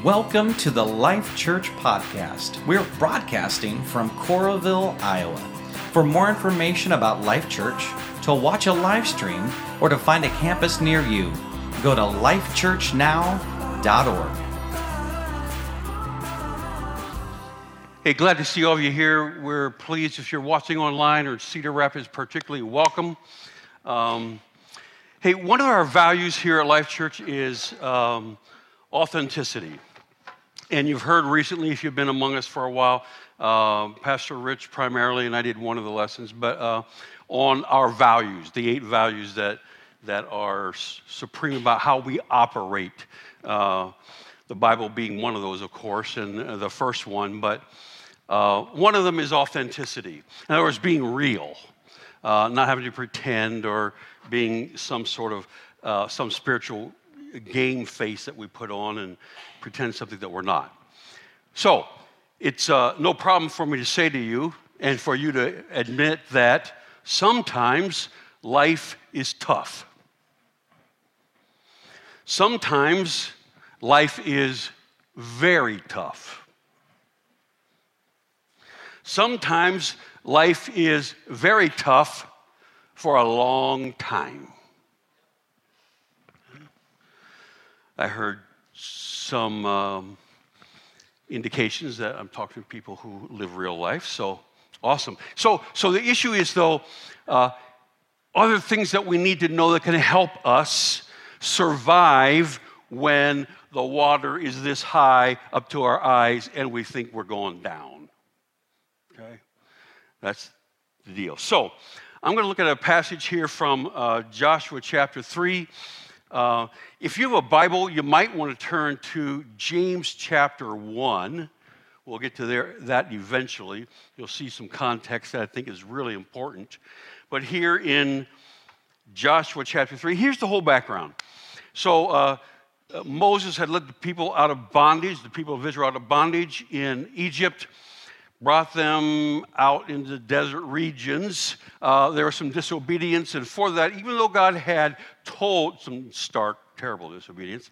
Welcome to the Life Church Podcast. We're broadcasting from Coralville, Iowa. For more information about Life Church, to watch a live stream, or to find a campus near you, go to lifechurchnow.org. Hey, glad to see all of you here. We're pleased if you're watching online or Cedar Rapids, particularly welcome. Um, hey, one of our values here at Life Church is um, authenticity. And you've heard recently, if you've been among us for a while, uh, Pastor Rich primarily, and I did one of the lessons, but uh, on our values, the eight values that, that are supreme about how we operate. Uh, the Bible being one of those, of course, and uh, the first one, but uh, one of them is authenticity. In other words, being real, uh, not having to pretend or being some sort of some spiritual game face that we put on and pretend something that we're not. So it's uh, no problem for me to say to you and for you to admit that sometimes life is tough. Sometimes life is very tough. Sometimes life is very tough for a long time. I heard some um, indications that I'm talking to people who live real life, so awesome. So, so the issue is, though, uh, other things that we need to know that can help us survive when the water is this high up to our eyes and we think we're going down. Okay? That's the deal. So, I'm going to look at a passage here from uh, Joshua chapter 3. Uh, if you have a Bible, you might want to turn to James chapter 1. We'll get to there, that eventually. You'll see some context that I think is really important. But here in Joshua chapter 3, here's the whole background. So, uh, uh Moses had led the people out of bondage, the people of Israel out of bondage in Egypt brought them out into desert regions. Uh, there was some disobedience, and for that, even though God had told some stark, terrible disobedience,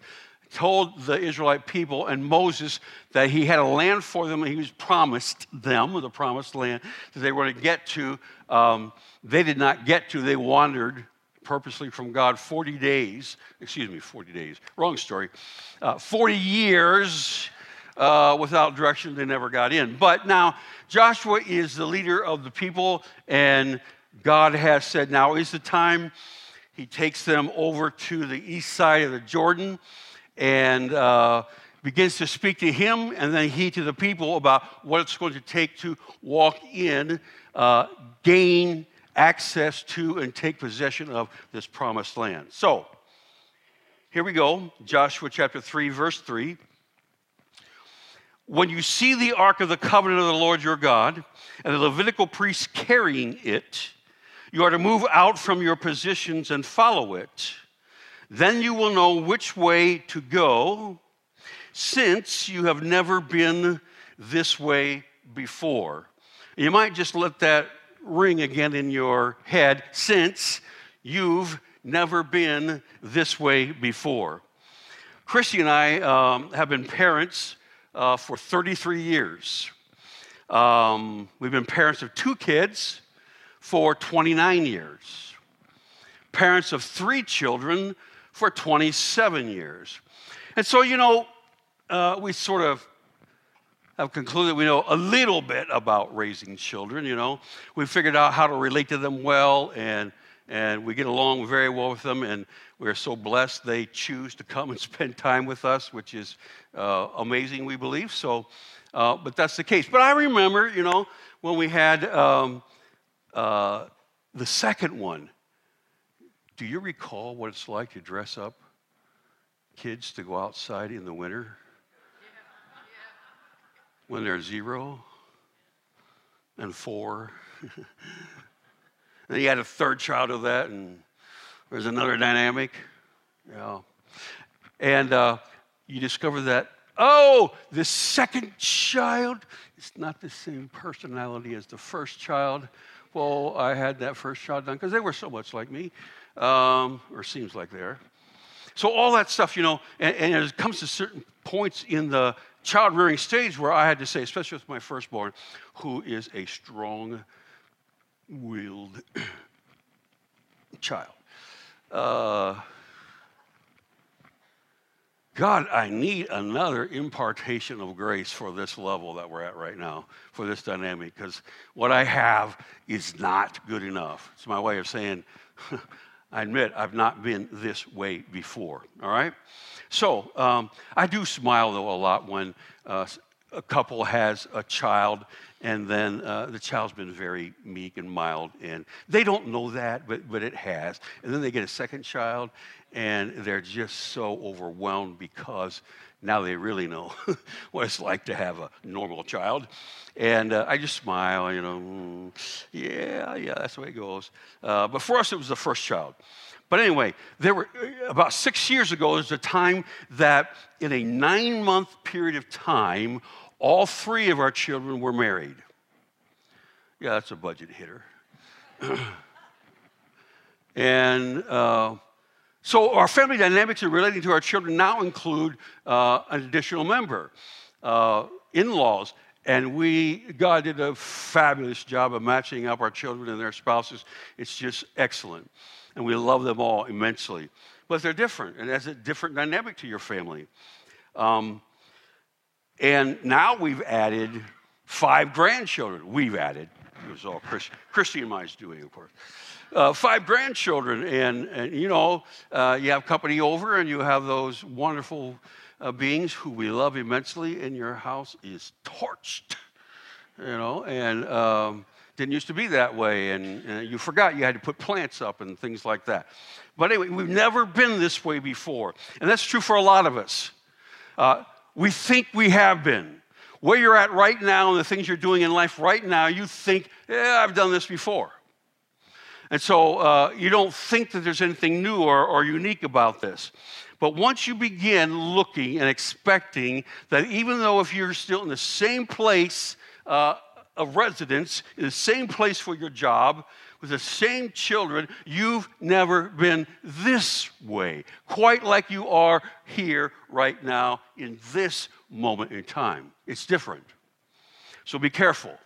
told the Israelite people and Moses that he had a land for them and he was promised them, the promised land that they were to get to. Um, they did not get to, they wandered purposely from God 40 days, excuse me, 40 days, wrong story, uh, 40 years uh, without direction, they never got in. But now, Joshua is the leader of the people, and God has said, Now is the time. He takes them over to the east side of the Jordan and uh, begins to speak to him, and then he to the people about what it's going to take to walk in, uh, gain access to, and take possession of this promised land. So, here we go Joshua chapter 3, verse 3 when you see the ark of the covenant of the Lord your God and the Levitical priests carrying it, you are to move out from your positions and follow it. Then you will know which way to go, since you have never been this way before. You might just let that ring again in your head, since you've never been this way before. Christy and I um, have been parents uh, for 33 years. Um, we've been parents of two kids for 29 years, parents of three children for 27 years. And so, you know, uh, we sort of have concluded we know a little bit about raising children, you know. We figured out how to relate to them well and and we get along very well with them and we're so blessed they choose to come and spend time with us, which is uh, amazing, we believe. So, uh, but that's the case. But I remember, you know, when we had um, uh, the second one. Do you recall what it's like to dress up kids to go outside in the winter when they're zero and four? and you had a third child of that, and there's another dynamic. Yeah. And uh, you discover that, oh, the second child is not the same personality as the first child. Well, I had that first child done because they were so much like me, um, or seems like they are. So all that stuff, you know, and, and it comes to certain points in the child rearing stage where I had to say, especially with my firstborn, who is a strong willed child. Uh, God, I need another impartation of grace for this level that we're at right now, for this dynamic, because what I have is not good enough. It's my way of saying, I admit I've not been this way before, all right? So um, I do smile, though, a lot when uh, a couple has a child and then uh, the child's been very meek and mild and they don't know that but, but it has. And then they get a second child and they're just so overwhelmed because now they really know what it's like to have a normal child. And uh, i just smile you know mm, yeah yeah that's the way it goes. Uh, but for us it was the first child. But anyway, there were about six years ago, there's a time that in a nine month period of time, all three of our children were married. Yeah, that's a budget hitter. and uh, so our family dynamics in relating to our children now include uh, an additional member, uh, in laws. And we, God did a fabulous job of matching up our children and their spouses. It's just excellent. And we love them all immensely. But they're different, and has a different dynamic to your family. Um, and now we've added five grandchildren. We've added. It was all Chris, Christy and mine's doing, of course. Uh, five grandchildren, and, and you know, uh, you have company over, and you have those wonderful uh, beings who we love immensely, and your house is torched, you know, and um, didn't used to be that way, and, and, you forgot you had to put plants up and things like that. But anyway, we've never been this way before, and that's true for a lot of us. Uh, we think we have been. Where you're at right now and the things you're doing in life right now, you think, yeah, I've done this before. And so uh, you don't think that there's anything new or, or unique about this. But once you begin looking and expecting that even though if you're still in the same place uh, of residence, in the same place for your job, with the same children, you've never been this way, quite like you are here right now in this moment in time. It's different. So be careful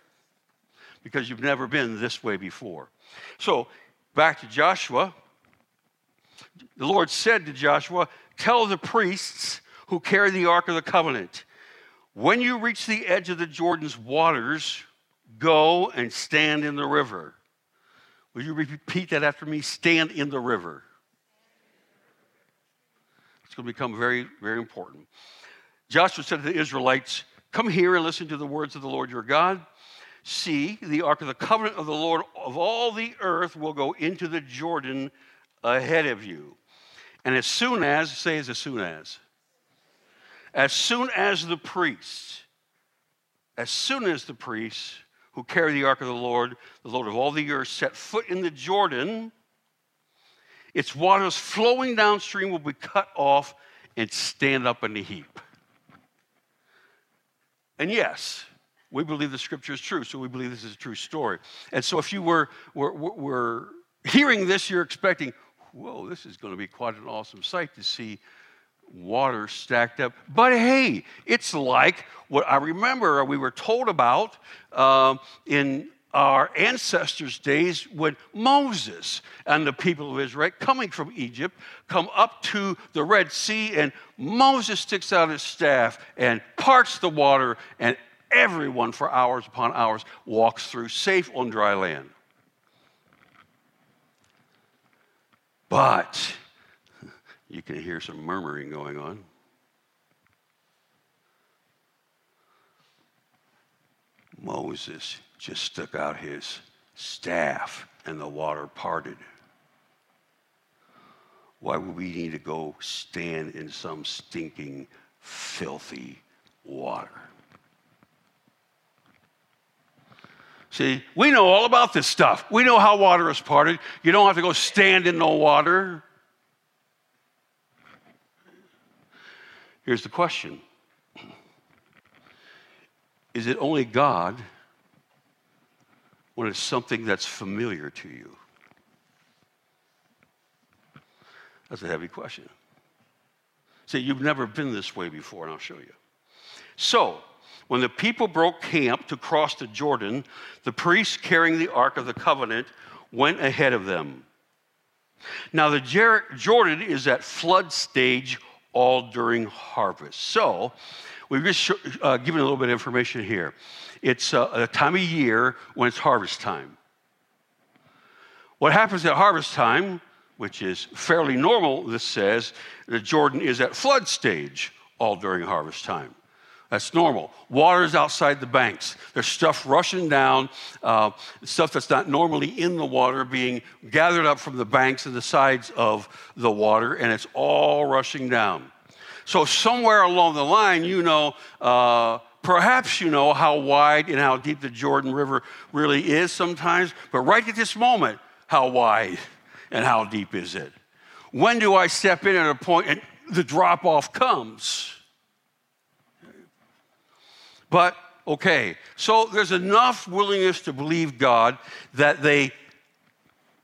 because you've never been this way before. So back to Joshua. The Lord said to Joshua, Tell the priests who carry the Ark of the Covenant, when you reach the edge of the Jordan's waters, go and stand in the river. Will you repeat that after me? Stand in the river. It's going to become very, very important. Joshua said to the Israelites, Come here and listen to the words of the Lord your God. See, the ark of the covenant of the Lord of all the earth will go into the Jordan ahead of you. And as soon as, say as, as soon as, as soon as the priests, as soon as the priests who carry the ark of the Lord, the Lord of all the earth, set foot in the Jordan, its waters flowing downstream will be cut off and stand up in a heap. And yes, we believe the scripture is true, so we believe this is a true story. And so if you were, were, were hearing this, you're expecting, whoa, this is going to be quite an awesome sight to see water stacked up. But hey, it's like what I remember we were told about um, in our ancestors' days when Moses and the people of Israel, coming from Egypt, come up to the Red Sea, and Moses sticks out his staff and parts the water, and everyone for hours upon hours walks through safe on dry land. But you can hear some murmuring going on. Moses just stuck out his staff and the water parted. Why would we need to go stand in some stinking, filthy water? See, we know all about this stuff. We know how water is parted. You don't have to go stand in no water. Here's the question Is it only God when it's something that's familiar to you? That's a heavy question. Say, you've never been this way before, and I'll show you. So, when the people broke camp to cross the Jordan, the priests carrying the Ark of the Covenant went ahead of them. Now, the Jordan is at flood stage all during harvest. So, we've just uh, given a little bit of information here. It's uh, a time of year when it's harvest time. What happens at harvest time, which is fairly normal, this says, the Jordan is at flood stage all during harvest time. That's normal. Water is outside the banks. There's stuff rushing down, uh, stuff that's not normally in the water being gathered up from the banks and the sides of the water, and it's all rushing down. So, somewhere along the line, you know, uh, perhaps you know how wide and how deep the Jordan River really is sometimes, but right at this moment, how wide and how deep is it? When do I step in at a point and the drop off comes? But okay, so there's enough willingness to believe God that they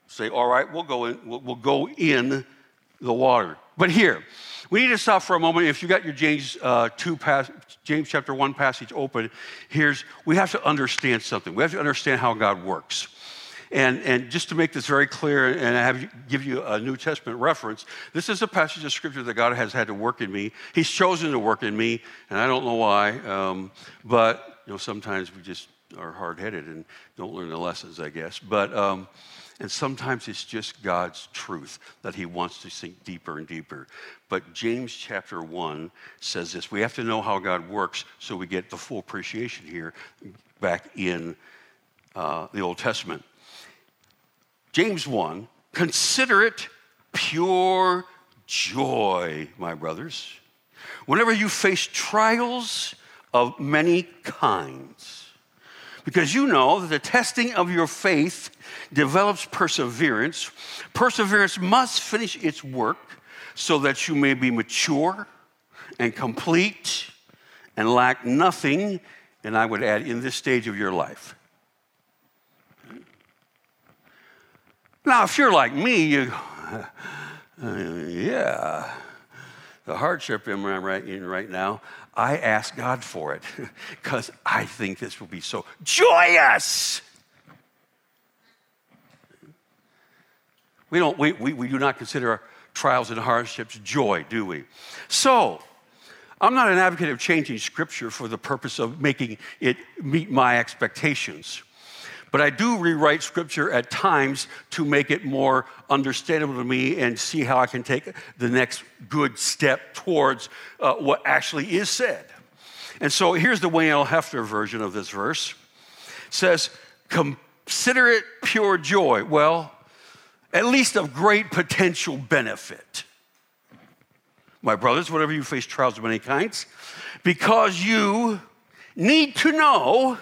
say, all right, we'll go in, we'll, we'll go in the water. But here, we need to stop for a moment. If you got your James uh, two James chapter one passage open, here's we have to understand something. We have to understand how God works. And, and just to make this very clear and have you, give you a New Testament reference, this is a passage of scripture that God has had to work in me. He's chosen to work in me, and I don't know why, um, but you know sometimes we just are hard headed and don't learn the lessons, I guess. But um, and sometimes it's just God's truth that He wants to sink deeper and deeper. But James chapter 1 says this we have to know how God works so we get the full appreciation here back in uh, the Old Testament. James 1 Consider it pure joy, my brothers, whenever you face trials of many kinds. Because you know that the testing of your faith develops perseverance. Perseverance must finish its work so that you may be mature and complete and lack nothing, and I would add, in this stage of your life. Now, if you're like me, you, uh, yeah, the hardship I'm right in right now, I ask God for it because I think this will be so joyous. We, don't, we, we, we do not consider our trials and hardships joy, do we? So, I'm not an advocate of changing scripture for the purpose of making it meet my expectations. But I do rewrite scripture at times to make it more understandable to me and see how I can take the next good step towards uh, what actually is said. And so here's the Wayne L. Hefner version of this verse. It says, consider it pure joy. Well, at least of great potential benefit. My brothers, whenever you face trials of many kinds, because you need to know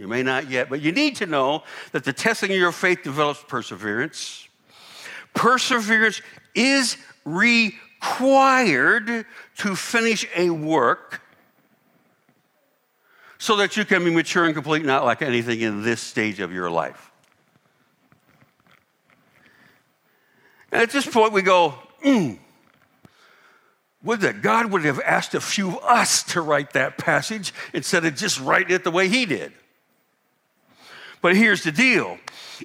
you may not yet, but you need to know that the testing of your faith develops perseverance. Perseverance is required to finish a work so that you can be mature and complete, not like anything in this stage of your life. And at this point, we go, mm, would that God would have asked a few of us to write that passage instead of just writing it the way He did. But here's the deal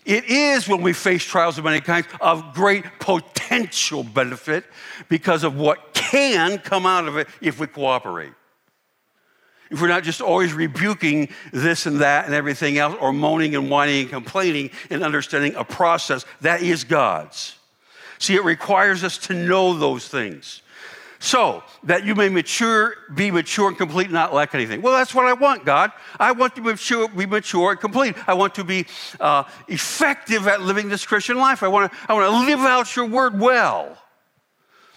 it is when we face trials of many kinds of great potential benefit because of what can come out of it if we cooperate. If we're not just always rebuking this and that and everything else, or moaning and whining and complaining and understanding a process that is God's. See, it requires us to know those things so that you may mature, be mature and complete, not lack anything. Well, that's what I want, God. I want to mature, be mature and complete. I want to be uh, effective at living this Christian life. I want to, I want to live out your word well.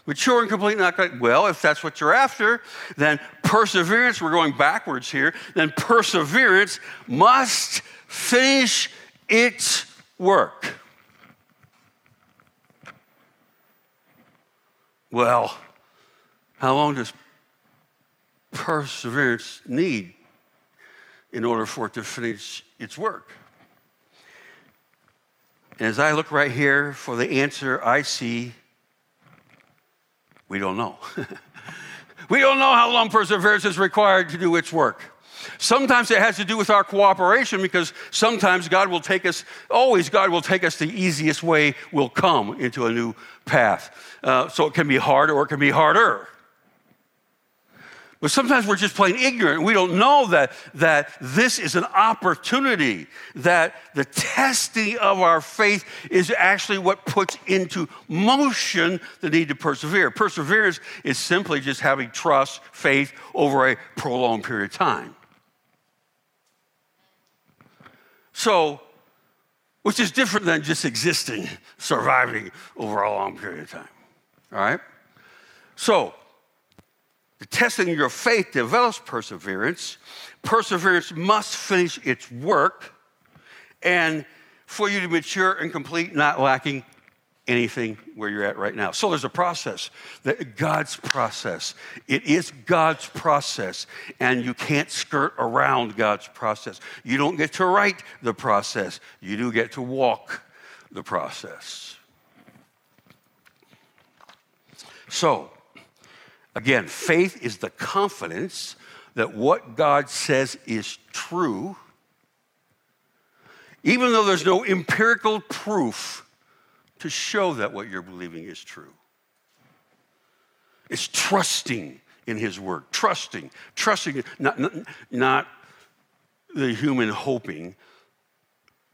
Mature and complete, not well. If that's what you're after, then perseverance. We're going backwards here. Then perseverance must finish its work. Well, how long does perseverance need in order for it to finish its work? And as I look right here for the answer, I see We don't know. we don't know how long perseverance is required to do its work. Sometimes it has to do with our cooperation because sometimes God will take us, always God will take us the easiest way We'll come into a new path. Uh, so it can be hard or it can be harder. But sometimes we're just plain ignorant. We don't know that, that this is an opportunity, that the testing of our faith is actually what puts into motion the need to persevere. Perseverance is simply just having trust, faith over a prolonged period of time. So, which is different than just existing, surviving over a long period of time. All right? So, the testing of your faith develops perseverance. Perseverance must finish its work, and for you to mature and complete, not lacking anything where you're at right now. So there's a process, that God's process. It is God's process, and you can't skirt around God's process. You don't get to write the process, you do get to walk the process. So, Again, faith is the confidence that what God says is true, even though there's no empirical proof to show that what you're believing is true. It's trusting in His Word, trusting, trusting, not, not, not the human hoping,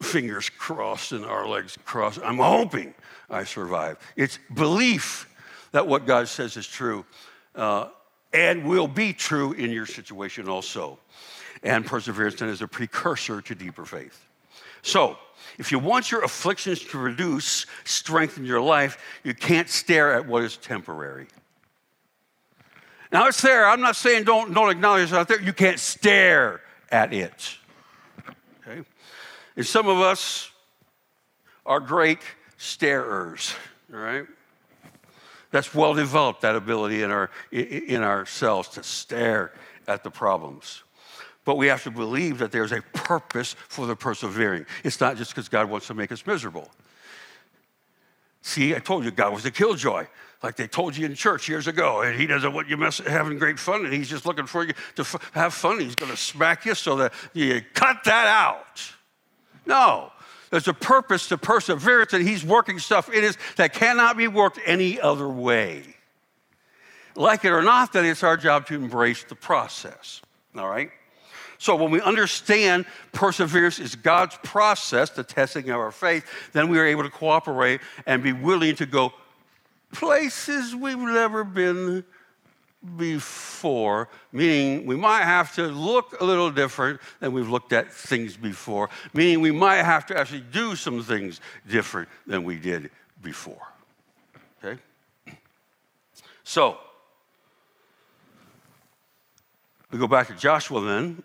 fingers crossed and our legs crossed. I'm hoping I survive. It's belief that what God says is true uh, and will be true in your situation also. And perseverance then is a precursor to deeper faith. So, if you want your afflictions to reduce strength in your life, you can't stare at what is temporary. Now it's there. I'm not saying don't, don't acknowledge it's out there. You can't stare at it. Okay? And some of us are great starers, all right? That's well developed, that ability in, our, in ourselves to stare at the problems. But we have to believe that there's a purpose for the persevering. It's not just because God wants to make us miserable. See, I told you God was a killjoy, like they told you in church years ago. And He doesn't want you mess, having great fun, and He's just looking for you to f- have fun. He's going to smack you so that you cut that out. No, there's a purpose to perseverance, and He's working stuff in us that cannot be worked any other way. Like it or not, that it's our job to embrace the process. All right? So when we understand perseverance is God's process, the testing of our faith, then we are able to cooperate and be willing to go places we've never been before, meaning we might have to look a little different than we've looked at things before, meaning we might have to actually do some things different than we did before. Okay? So, we go back to Joshua then,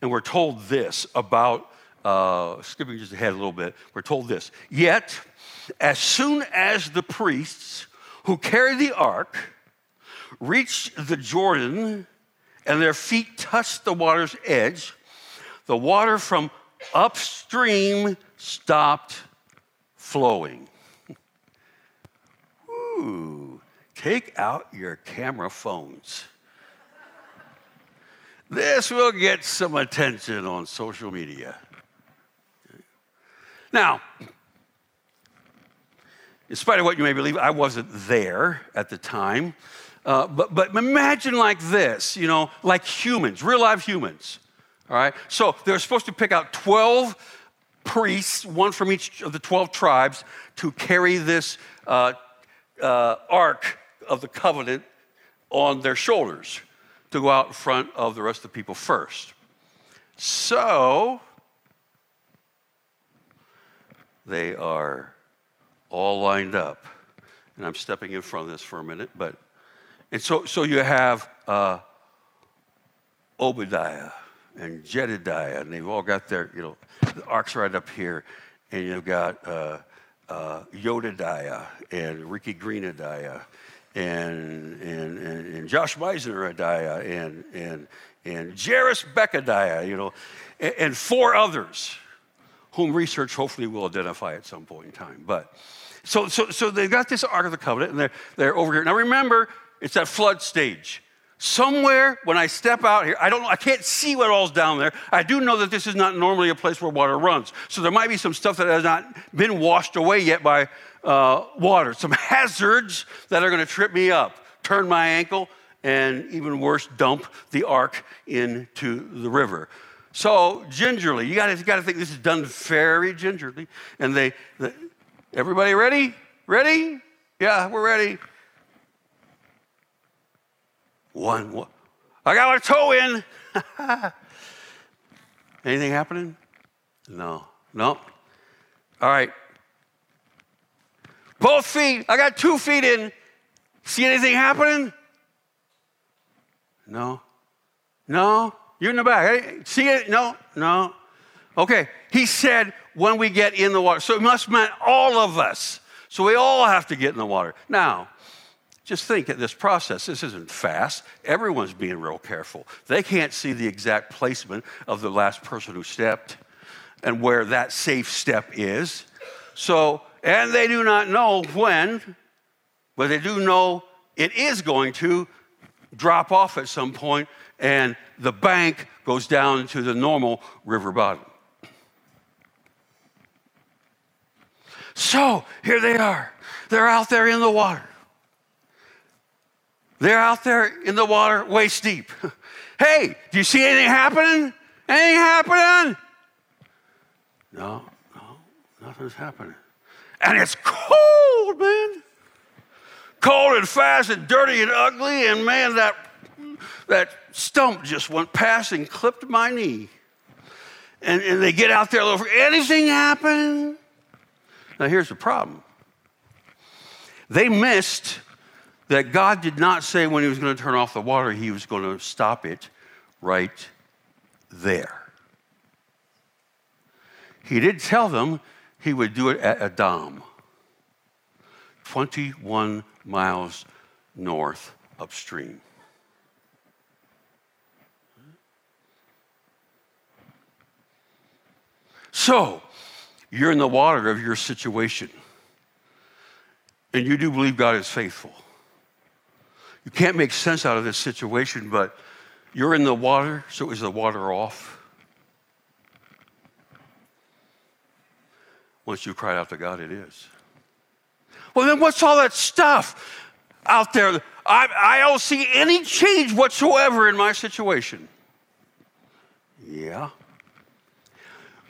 and we're told this about, uh, skipping just ahead a little bit, we're told this. Yet, as soon as the priests, who carried the ark reached the Jordan and their feet touched the water's edge, the water from upstream stopped flowing. Ooh, take out your camera phones. This will get some attention on social media. Now, in spite of what you may believe, I wasn't there at the time. Uh, but, but imagine like this, you know, like humans, real live humans. All right? So they're supposed to pick out 12 priests, one from each of the 12 tribes, to carry this uh, uh, ark of the covenant on their shoulders to go out in front of the rest of the people first. So they are all lined up. And I'm stepping in front of this for a minute, but and so so you have uh, Obadiah and Jedediah, and they've all got their, you know, the ark's right up here, and you've got uh, uh, Yodadiah and Ricky Greenadiah and, and, and, and Josh Meisneradiah and, and, and Jairus Beckadiah, you know, and, and four others whom research hopefully will identify at some point in time. But So, so, so they've got this Ark of the Covenant, and they're, they're over here. Now remember, it's that flood stage. Somewhere when I step out here, I don't know, I can't see what all's down there. I do know that this is not normally a place where water runs. So there might be some stuff that has not been washed away yet by uh, water, some hazards that are going to trip me up, turn my ankle, and even worse, dump the ark into the river. So gingerly, you got to think this is done very gingerly. And they, the, everybody ready? Ready? Yeah, we're ready. One, one. I got my toe in. Anything happening? No. No. All right. Both feet. I got two feet in. See anything happening? No. No. You're in the back. See it? No. No. Okay. He said when we get in the water. So it must mean all of us. So we all have to get in the water. Now, just think at this process, this isn't fast. Everyone's being real careful. They can't see the exact placement of the last person who stepped and where that safe step is. So, and they do not know when, but they do know it is going to drop off at some point and the bank goes down to the normal river bottom. So here they are. They're out there in the water. They're out there in the water waist deep. hey, do you see anything happening? Anything happening? No, no, nothing's happening. And it's cold, man. Cold and fast and dirty and ugly. And man, that, that stump just went past and clipped my knee. And, and they get out there, little, anything happen? Now, here's the problem they missed that God did not say when He was going to turn off the water, He was going to stop it right there. He did tell them He would do it at Adam, 21 miles north upstream. So, you're in the water of your situation, and you do believe God is faithful. You can't make sense out of this situation, but you're in the water, so is the water off? Once you cry out to God, it is. Well, then what's all that stuff out there? I, I don't see any change whatsoever in my situation. Yeah.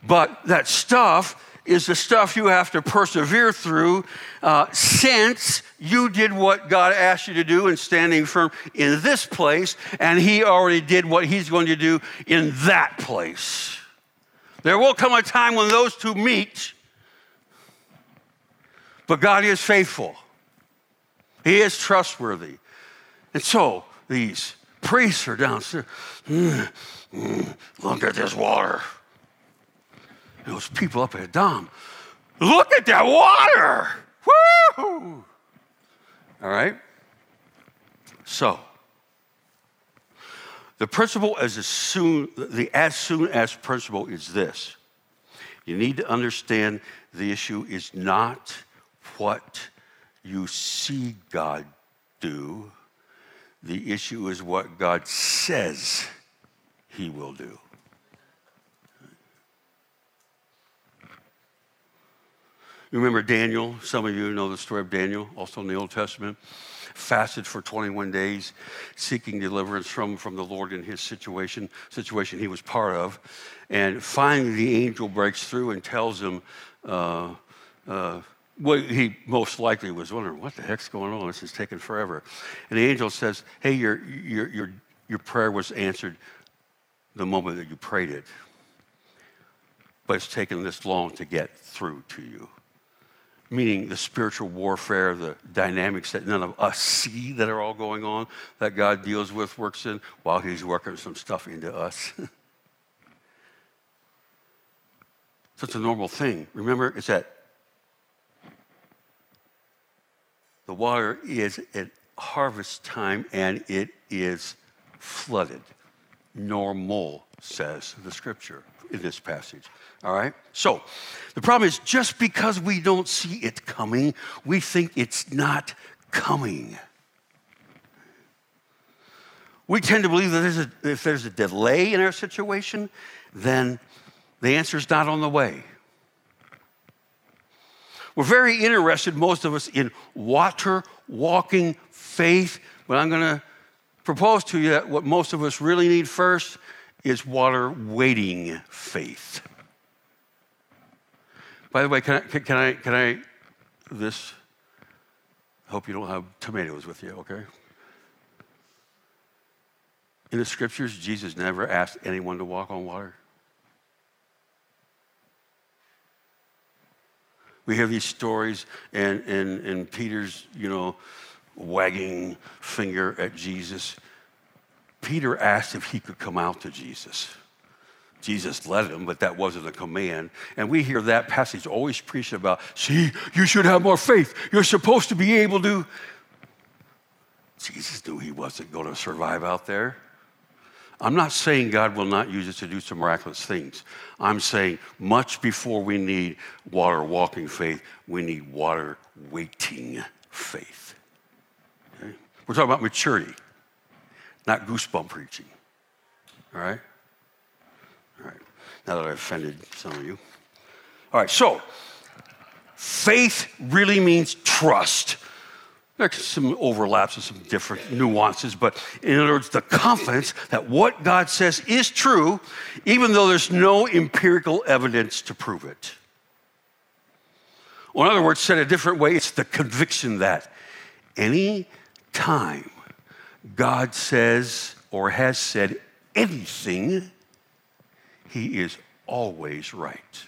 But that stuff is the stuff you have to persevere through uh, since you did what God asked you to do and standing firm in this place, and He already did what He's going to do in that place. There will come a time when those two meet, but God is faithful, He is trustworthy. And so these priests are downstairs. Mm, mm, look at this water. And those people up at Adam, look at that water! Woo! All right? So, the principle as soon, the as soon as principle is this. You need to understand the issue is not what you see God do. The issue is what God says he will do. You remember Daniel? Some of you know the story of Daniel, also in the Old Testament. Fasted for 21 days, seeking deliverance from, from the Lord in his situation, situation he was part of. And finally, the angel breaks through and tells him, uh, uh, he most likely was wondering, what the heck's going on? This is taking forever. And the angel says, hey, your, your, your, your prayer was answered the moment that you prayed it. But it's taken this long to get through to you meaning the spiritual warfare, the dynamics that none of us see that are all going on, that God deals with, works in, while He's working some stuff into us. so it's a normal thing. Remember, it's that the water is at harvest time and it is flooded. Normal says the scripture in this passage. All right? So, the problem is just because we don't see it coming, we think it's not coming. We tend to believe that there's a, if there's a delay in our situation, then the answer is not on the way. We're very interested, most of us, in water walking faith, but I'm going to propose to you that what most of us really need first is water waiting faith. By the way, can I, can I, can I, this, hope you don't have tomatoes with you, okay? In the scriptures, Jesus never asked anyone to walk on water. We hear these stories, and, and, and Peter's, you know, wagging finger at Jesus. Peter asked if he could come out to Jesus. Jesus led him, but that wasn't a command. And we hear that passage always preached about, see, you should have more faith. You're supposed to be able to. Jesus knew he wasn't going to survive out there. I'm not saying God will not use us to do some miraculous things. I'm saying much before we need water walking faith, we need water waiting faith. Okay? We're talking about maturity, not goosebump preaching. All right? All right. Now that I've offended some of you. All right, so faith really means trust. There's some overlaps and some different nuances, but in other words, the confidence that what God says is true, even though there's no empirical evidence to prove it. Or in other words, said a different way, it's the conviction that any time God says or has said anything, he is always right.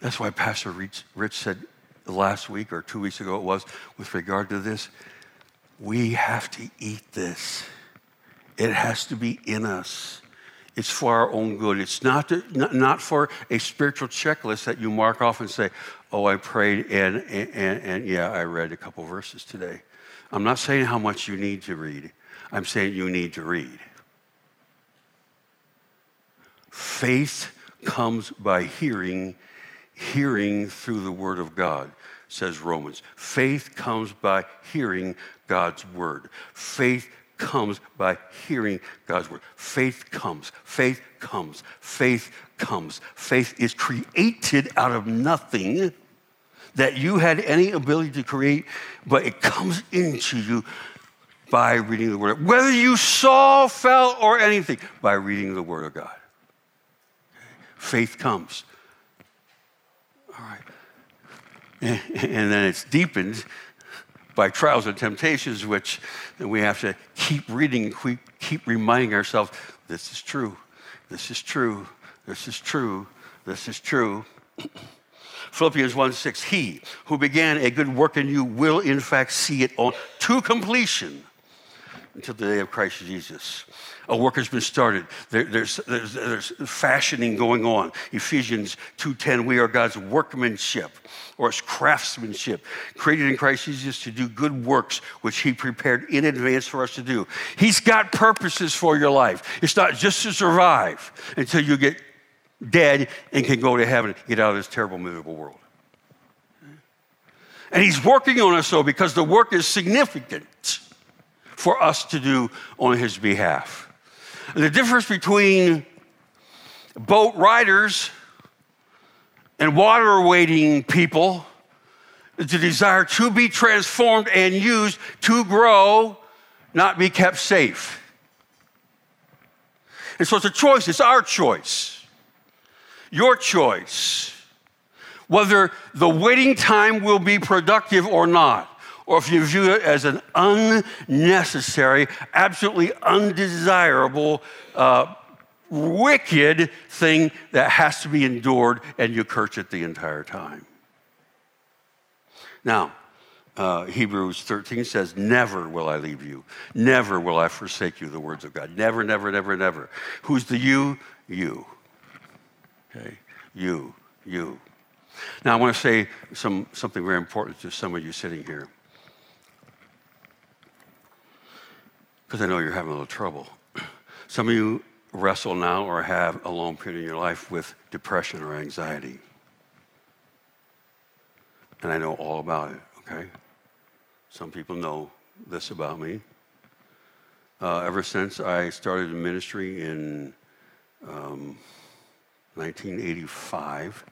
That's why Pastor Rich, said last week or two weeks ago it was with regard to this we have to eat this. It has to be in us. It's for our own good. It's not, to, not, not, for a spiritual checklist that you mark off and say, oh, I prayed and, and, and, yeah, I read a couple verses today. I'm not saying how much you need to read, I'm saying you need to read. Faith comes by hearing hearing through the Word of God, says Romans. Faith comes by hearing God's Word. Faith comes by hearing God's Word. Faith comes, faith comes, faith comes. Faith is created out of nothing that you had any ability to create, but it comes into you by reading the Word. Whether you saw, felt, or anything, by reading the Word of God. Faith comes. All right. And then it's deepened by trials and temptations, which we have to keep reading, keep reminding ourselves this is true, this is true, this is true, this is true. Philippians 1 6, He who began a good work in you will in fact see it on to completion until the day of Christ Jesus. A work has been started. There, there's, there's, there's fashioning going on. Ephesians 2.10, we are God's workmanship, or it's craftsmanship, created in Christ Jesus to do good works, which he prepared in advance for us to do. He's got purposes for your life. It's not just to survive until you get dead and can go to heaven, get out of this terrible, miserable world. And he's working on us, though, because the work is significant for us to do on his behalf. The difference between boat riders and water waiting people is the desire to be transformed and used to grow, not be kept safe. And so it's a choice, it's our choice, your choice, whether the waiting time will be productive or not or if you view it as an unnecessary, absolutely undesirable, uh, wicked thing that has to be endured and you curse it the entire time. Now, uh, Hebrews 13 says, Never will I leave you. Never will I forsake you, the words of God. Never, never, never, never. Who's the you? You. Okay? You, you. Now, I want to say some, something very important to some of you sitting here. because I know you're having a little trouble. Some of you wrestle now or have a long period in your life with depression or anxiety. And I know all about it, okay? Some people know this about me. Uh, ever since I started in ministry in um, 1985,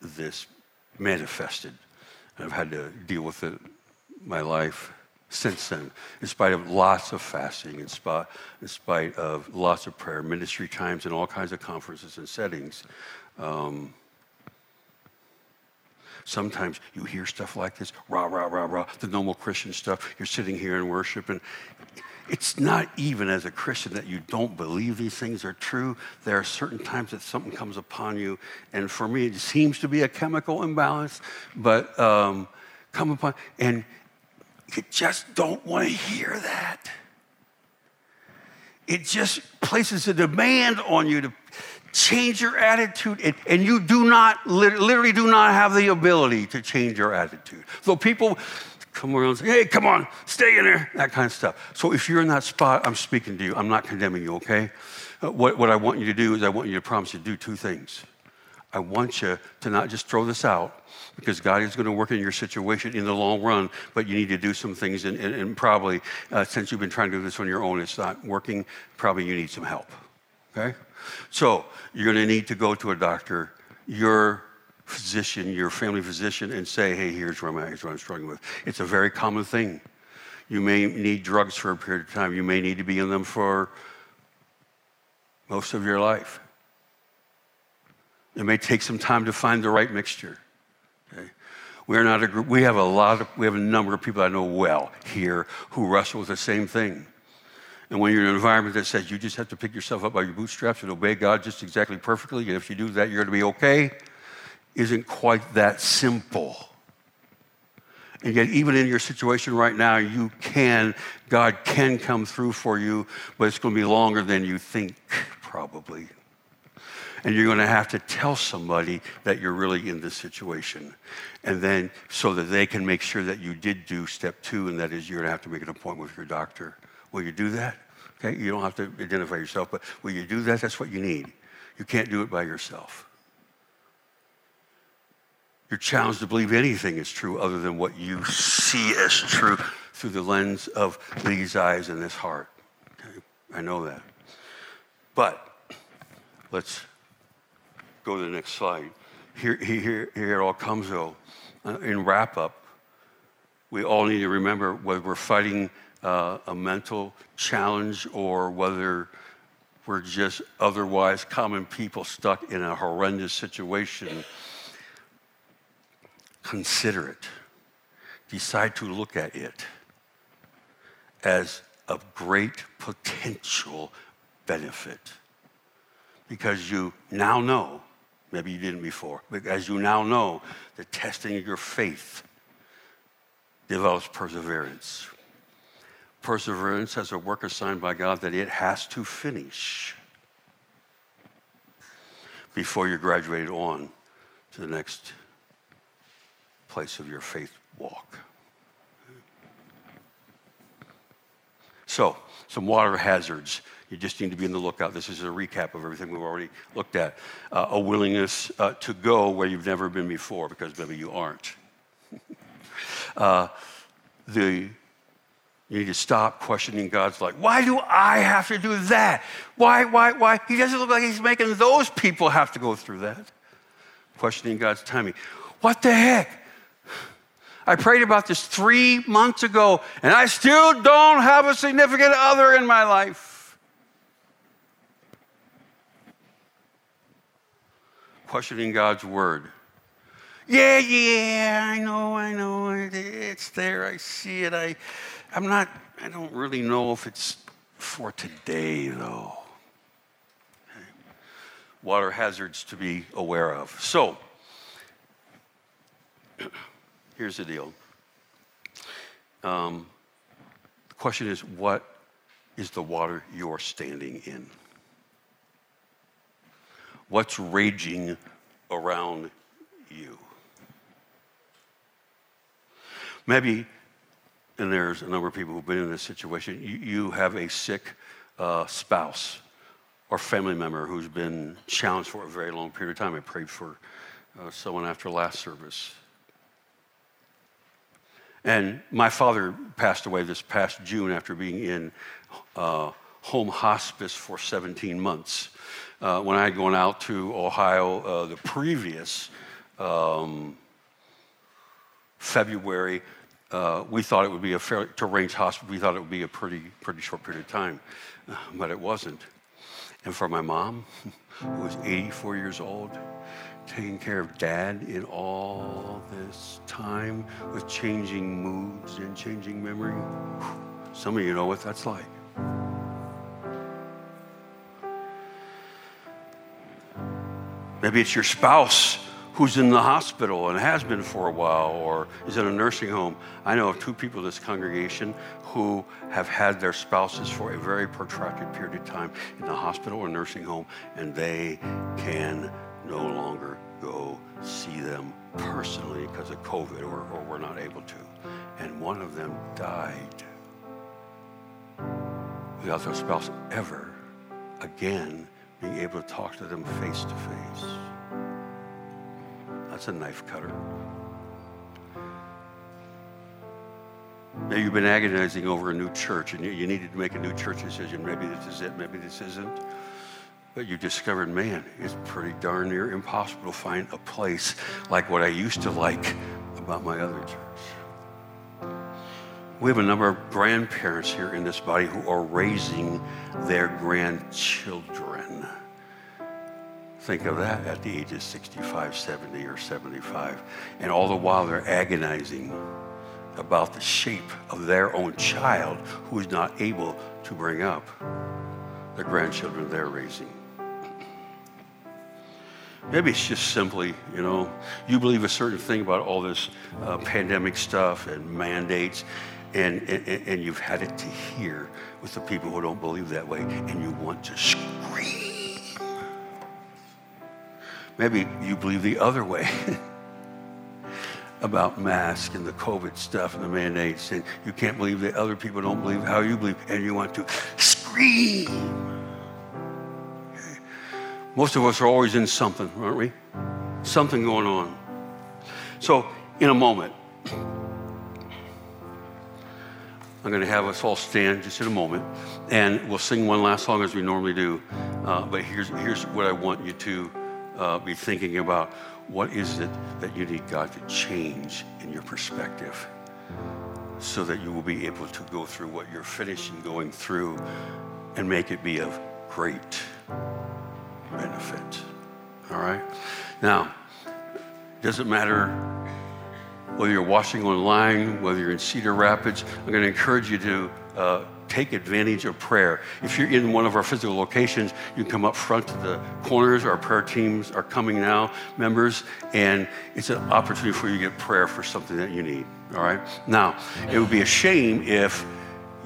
this manifested. And I've had to deal with it my life since then, in spite of lots of fasting, in spite, in spite of lots of prayer, ministry times, and all kinds of conferences and settings. Um, sometimes you hear stuff like this rah, rah, rah, rah, the normal Christian stuff. You're sitting here in worship, and it's not even as a Christian that you don't believe these things are true. There are certain times that something comes upon you, and for me, it seems to be a chemical imbalance, but um, come upon, and you just don't want to hear that. It just places a demand on you to change your attitude, and, and you do not, literally, do not have the ability to change your attitude. So people come around and say, hey, come on, stay in there, that kind of stuff. So if you're in that spot, I'm speaking to you. I'm not condemning you, okay? Uh, what, what I want you to do is I want you to promise you to do two things. I want you to not just throw this out because God is going to work in your situation in the long run, but you need to do some things. And, and, and probably, uh, since you've been trying to do this on your own, it's not working, probably you need some help. Okay? So you're going to need to go to a doctor. Your physician, your family physician, and say, hey, here's where I'm here's what I'm struggling with. It's a very common thing. You may need drugs for a period of time. You may need to be in them for most of your life. It may take some time to find the right mixture. Okay? We're not a group, we have a lot of, we have a number of people I know well here who wrestle with the same thing. And when you're in an environment that says you just have to pick yourself up by your bootstraps and obey God just exactly perfectly, and if you do that, you're going to be okay, isn't quite that simple. And yet, even in your situation right now, you can, God can come through for you, but it's going to be longer than you think, probably. And you're going to have to tell somebody that you're really in this situation. And then, so that they can make sure that you did do step two, and that is you're going to have to make an appointment with your doctor. Will you do that? Okay, you don't have to identify yourself, but will you do that? That's what you need. You can't do it by yourself. You're challenged to believe anything is true other than what you see as true through the lens of these eyes and this heart. Okay? I know that. But let's go to the next slide. Here, here, here it all comes, though. Uh, in wrap up, we all need to remember whether we're fighting uh, a mental challenge or whether we're just otherwise common people stuck in a horrendous situation consider it, decide to look at it as of great potential benefit. Because you now know, maybe you didn't before, but as you now know, the testing of your faith develops perseverance. Perseverance has a work assigned by God that it has to finish before you're graduated on to the next place of your faith walk. So, some water hazards. You just need to be in the lookout. This is a recap of everything we've already looked at. Uh, a willingness uh, to go where you've never been before, because maybe you aren't. uh, the you need to stop questioning God's like, why do I have to do that? Why, why, why? He doesn't look like he's making those people have to go through that. Questioning God's timing. What the heck? I prayed about this three months ago, and I still don't have a significant other in my life. Questioning God's word. Yeah, yeah, I know, I know. It's there. I see it. I, I'm not, I don't really know if it's for today, though. Water hazards to be aware of. So, Here's the deal. Um, the question is what is the water you're standing in? What's raging around you? Maybe and there's a number of people who've been in this situation, you, you have a sick uh, spouse or family member who's been challenged for a very long period of time. I prayed for uh, someone after last service. And my father passed away this past June after being in uh, home hospice for 17 months. Uh, when I had gone out to Ohio uh, the previous um, February, uh, we thought it would be a fair, to Range Hospital, we thought it would be a pretty, pretty short period of time, but it wasn't. And for my mom, who was 84 years old, taking care of dad in all this time with changing moods and changing memory. Some of you know what that's like. Maybe it's your spouse who's in the hospital and has been for a while or is in a nursing home. I know of two people in this congregation who have had their spouses for a very protracted period of time in the hospital or nursing home, and they can no longer go see them personally because of COVID or, or were not able to. And one of them died without their spouse ever again being able to talk to them face to face. That's a knife cutter. Maybe you've been agonizing over a new church and you, you needed to make a new church decision. Maybe this is it, maybe this isn't. But you discovered, man, it's pretty darn near impossible to find a place like what I used to like about my other church. We have a number of grandparents here in this body who are raising their grandchildren. Think of that at the age of 65, 70, or 75. And all the while they're agonizing about the shape of their own child who is not able to bring up the grandchildren they're raising. Maybe it's just simply, you know, you believe a certain thing about all this uh, pandemic stuff and mandates, and, and, and you've had it to hear with the people who don't believe that way, and you want to scream. Maybe you believe the other way about masks and the COVID stuff and the mandates, and you can't believe that other people don't believe how you believe, and you want to scream. Most of us are always in something, aren't we? Something going on. So, in a moment, I'm going to have us all stand just in a moment, and we'll sing one last song as we normally do. Uh, but here's, here's what I want you to uh, be thinking about. What is it that you need God to change in your perspective so that you will be able to go through what you're finishing going through and make it be of great benefit. All right? Now, doesn't matter whether you're watching online, whether you're in Cedar Rapids, I'm going to encourage you to uh, take advantage of prayer. If you're in one of our physical locations, you can come up front to the corners. Our prayer teams are coming now, members, and it's an opportunity for you to get prayer for something that you need. All right? Now, it would be a shame if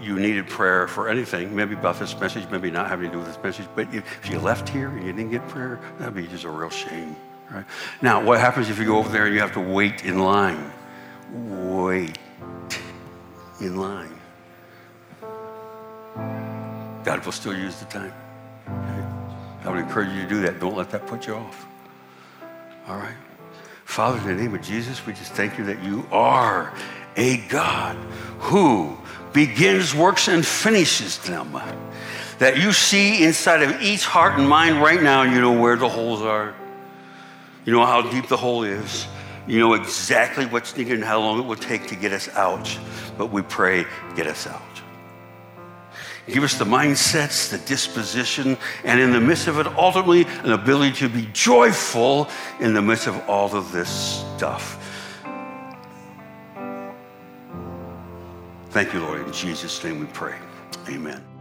you needed prayer for anything, maybe about this message, maybe not having to do with this message, but if, you left here and you didn't get prayer, that'd be just a real shame. Right? Now, what happens if you go over there and you have to wait in line? Wait in line. God will still use the time. Okay? I would encourage you to do that. Don't let that put you off. All right? Father, in the name of Jesus, we just thank you that you are a God who begins works and finishes them. That you see inside of each heart and mind right now, you know where the holes are. You know how deep the hole is. You know exactly what's needed and how long it will take to get us out. But we pray, get us out. Give us the mindsets, the disposition, and in the midst of it, ultimately, an ability to be joyful in the midst of all of this stuff. Thank you, Lord. In Jesus' name we pray. Amen.